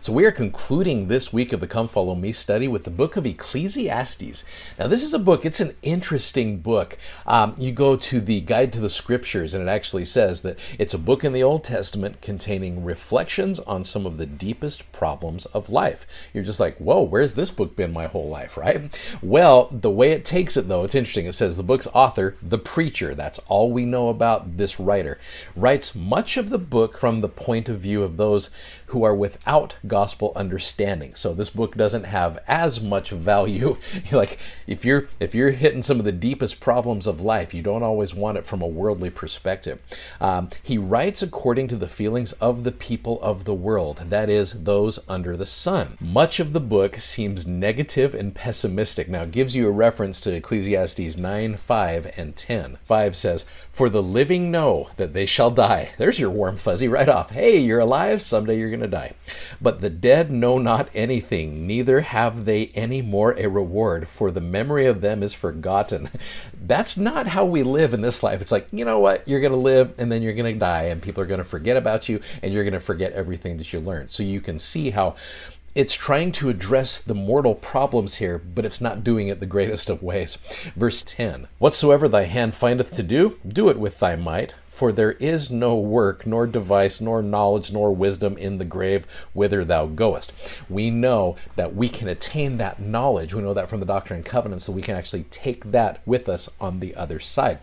So, we are concluding this week of the Come Follow Me study with the book of Ecclesiastes. Now, this is a book, it's an interesting book. Um, you go to the Guide to the Scriptures, and it actually says that it's a book in the Old Testament containing reflections on some of the deepest problems of life. You're just like, whoa, where's this book been my whole life, right? Well, the way it takes it, though, it's interesting. It says the book's author, the preacher, that's all we know about this writer, writes much of the book from the point of view of those who are without gospel understanding. So this book doesn't have as much value. like if you're if you're hitting some of the deepest problems of life, you don't always want it from a worldly perspective. Um, he writes according to the feelings of the people of the world, that is, those under the sun. Much of the book seems negative and pessimistic. Now, it gives you a reference to Ecclesiastes 9, 5, and 10. 5 says, For the living know that they shall die. There's your warm fuzzy right off. Hey, you're alive. Someday you're going to die. But the dead know not anything, neither have they any more a reward, for the memory of them is forgotten. That's not how we live in this life. It's like, you know what? You're going to live and then you're going to die, and people are going to forget about you, and you're going to forget everything that you learned. So you can see how it's trying to address the mortal problems here, but it's not doing it the greatest of ways. Verse 10 Whatsoever thy hand findeth to do, do it with thy might, for there is no work, nor device, nor knowledge, nor wisdom in the grave whither thou goest. We know that we can attain that knowledge. We know that from the Doctrine and Covenants, so we can actually take that with us on the other side.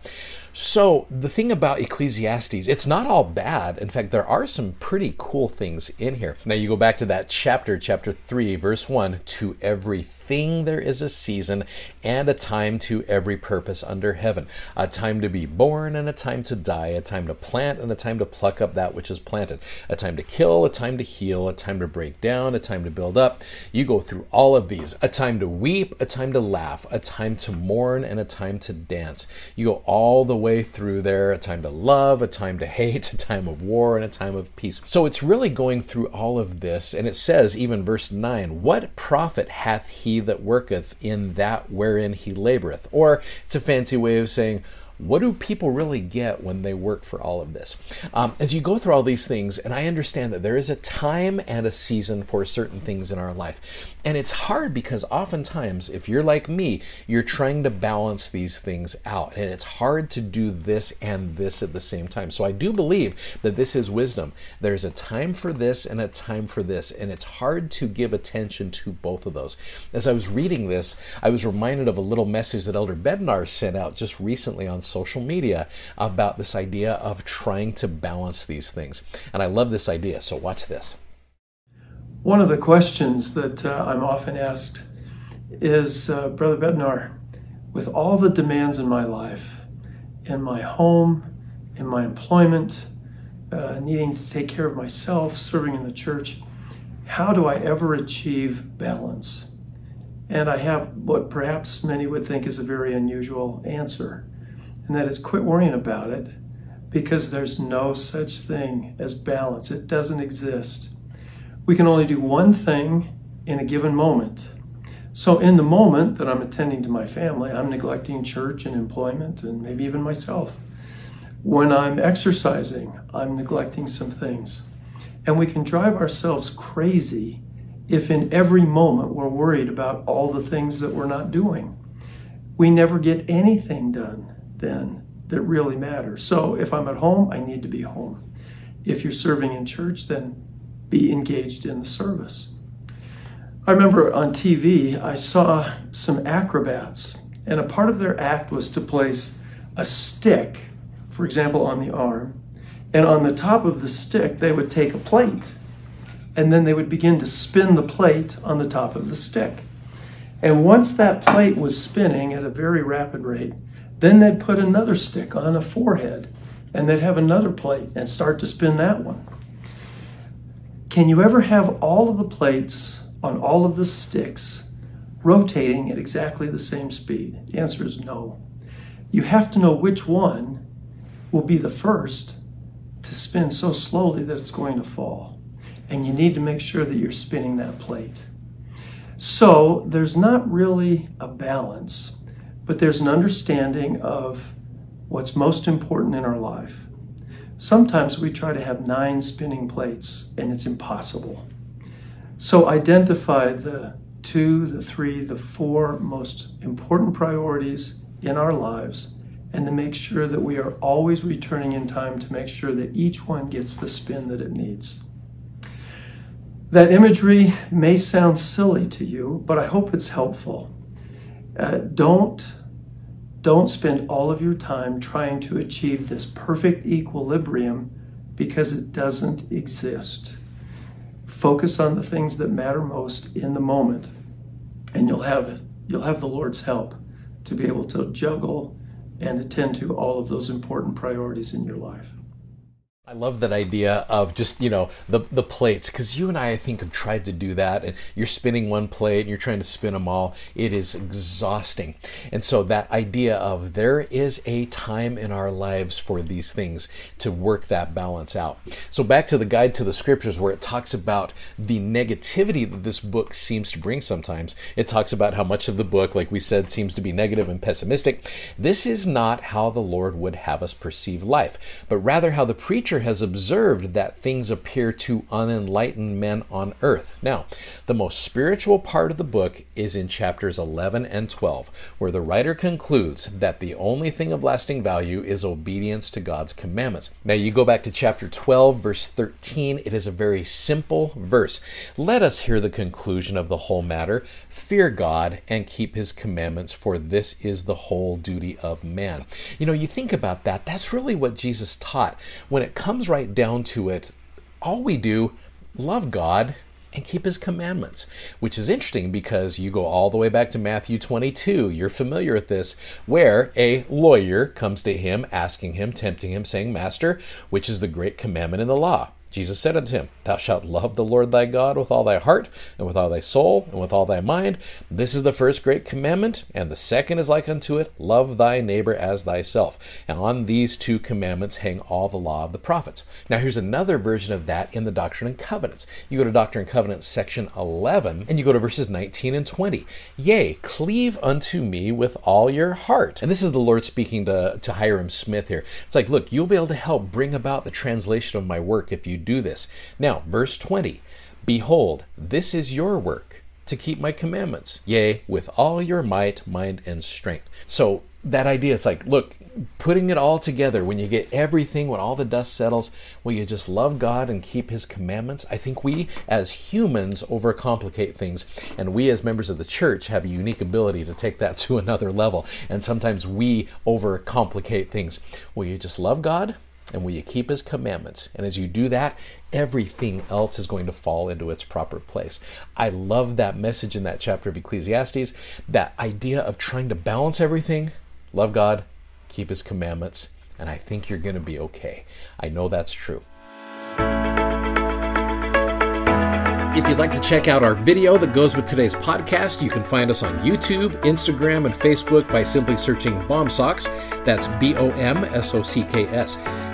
So, the thing about Ecclesiastes, it's not all bad. In fact, there are some pretty cool things in here. Now, you go back to that chapter, chapter 3, verse 1 to everything there is a season and a time to every purpose under heaven, a time to be born and a time to die, a time to plant and a time to pluck up that which is planted, a time to kill, a time to heal, a time to break down, a time to build up. You go through all of these a time to weep, a time to laugh, a time to mourn, and a time to dance. You go all the way through there a time to love, a time to hate, a time of war, and a time of peace. So it's really going through all of this. And it says, even verse 9, What profit hath he that worketh in that wherein he laboreth? Or it's a fancy way of saying, what do people really get when they work for all of this? Um, as you go through all these things, and I understand that there is a time and a season for certain things in our life. And it's hard because oftentimes, if you're like me, you're trying to balance these things out. And it's hard to do this and this at the same time. So I do believe that this is wisdom. There's a time for this and a time for this. And it's hard to give attention to both of those. As I was reading this, I was reminded of a little message that Elder Bednar sent out just recently on social media about this idea of trying to balance these things. And I love this idea, so watch this. One of the questions that uh, I'm often asked is uh, Brother Bednar, with all the demands in my life, in my home, in my employment, uh, needing to take care of myself, serving in the church, how do I ever achieve balance? And I have what perhaps many would think is a very unusual answer and that is quit worrying about it because there's no such thing as balance. It doesn't exist. We can only do one thing in a given moment. So, in the moment that I'm attending to my family, I'm neglecting church and employment and maybe even myself. When I'm exercising, I'm neglecting some things. And we can drive ourselves crazy if in every moment we're worried about all the things that we're not doing. We never get anything done then that really matters. So if I'm at home, I need to be home. If you're serving in church, then be engaged in the service. I remember on TV, I saw some acrobats, and a part of their act was to place a stick, for example, on the arm, and on the top of the stick, they would take a plate, and then they would begin to spin the plate on the top of the stick. And once that plate was spinning at a very rapid rate, then they'd put another stick on a forehead and they'd have another plate and start to spin that one. Can you ever have all of the plates on all of the sticks rotating at exactly the same speed? The answer is no. You have to know which one will be the first to spin so slowly that it's going to fall. and you need to make sure that you're spinning that plate. So there's not really a balance, but there's an understanding of what's most important in our life. Sometimes we try to have nine spinning plates, and it's impossible. So identify the two, the three, the four most important priorities in our lives, and to make sure that we are always returning in time to make sure that each one gets the spin that it needs. That imagery may sound silly to you, but I hope it's helpful. Uh, don't don't spend all of your time trying to achieve this perfect equilibrium because it doesn't exist. Focus on the things that matter most in the moment, and you'll have you'll have the Lord's help to be able to juggle and attend to all of those important priorities in your life. I love that idea of just you know the the plates because you and I I think have tried to do that and you're spinning one plate and you're trying to spin them all. It is exhausting. And so that idea of there is a time in our lives for these things to work that balance out. So back to the guide to the scriptures where it talks about the negativity that this book seems to bring sometimes. It talks about how much of the book like we said seems to be negative and pessimistic. This is not how the Lord would have us perceive life but rather how the preacher has observed that things appear to unenlightened men on earth. Now, the most spiritual part of the book is in chapters 11 and 12, where the writer concludes that the only thing of lasting value is obedience to God's commandments. Now, you go back to chapter 12, verse 13, it is a very simple verse. Let us hear the conclusion of the whole matter fear God and keep his commandments, for this is the whole duty of man. You know, you think about that, that's really what Jesus taught. When it comes right down to it, all we do, love God and keep his commandments, which is interesting because you go all the way back to Matthew 22. You're familiar with this, where a lawyer comes to him, asking him, tempting him, saying, Master, which is the great commandment in the law? Jesus said unto him, Thou shalt love the Lord thy God with all thy heart, and with all thy soul, and with all thy mind. This is the first great commandment, and the second is like unto it love thy neighbor as thyself. And on these two commandments hang all the law of the prophets. Now, here's another version of that in the Doctrine and Covenants. You go to Doctrine and Covenants, section 11, and you go to verses 19 and 20. Yea, cleave unto me with all your heart. And this is the Lord speaking to, to Hyrum Smith here. It's like, look, you'll be able to help bring about the translation of my work if you do this. Now, verse 20 Behold, this is your work, to keep my commandments, yea, with all your might, mind, and strength. So, that idea, it's like, look, putting it all together, when you get everything, when all the dust settles, will you just love God and keep His commandments? I think we as humans overcomplicate things, and we as members of the church have a unique ability to take that to another level. And sometimes we overcomplicate things. Will you just love God? And will you keep his commandments? And as you do that, everything else is going to fall into its proper place. I love that message in that chapter of Ecclesiastes, that idea of trying to balance everything. Love God, keep his commandments, and I think you're going to be okay. I know that's true. If you'd like to check out our video that goes with today's podcast, you can find us on YouTube, Instagram, and Facebook by simply searching BOMsocks. That's B O M S O C K S.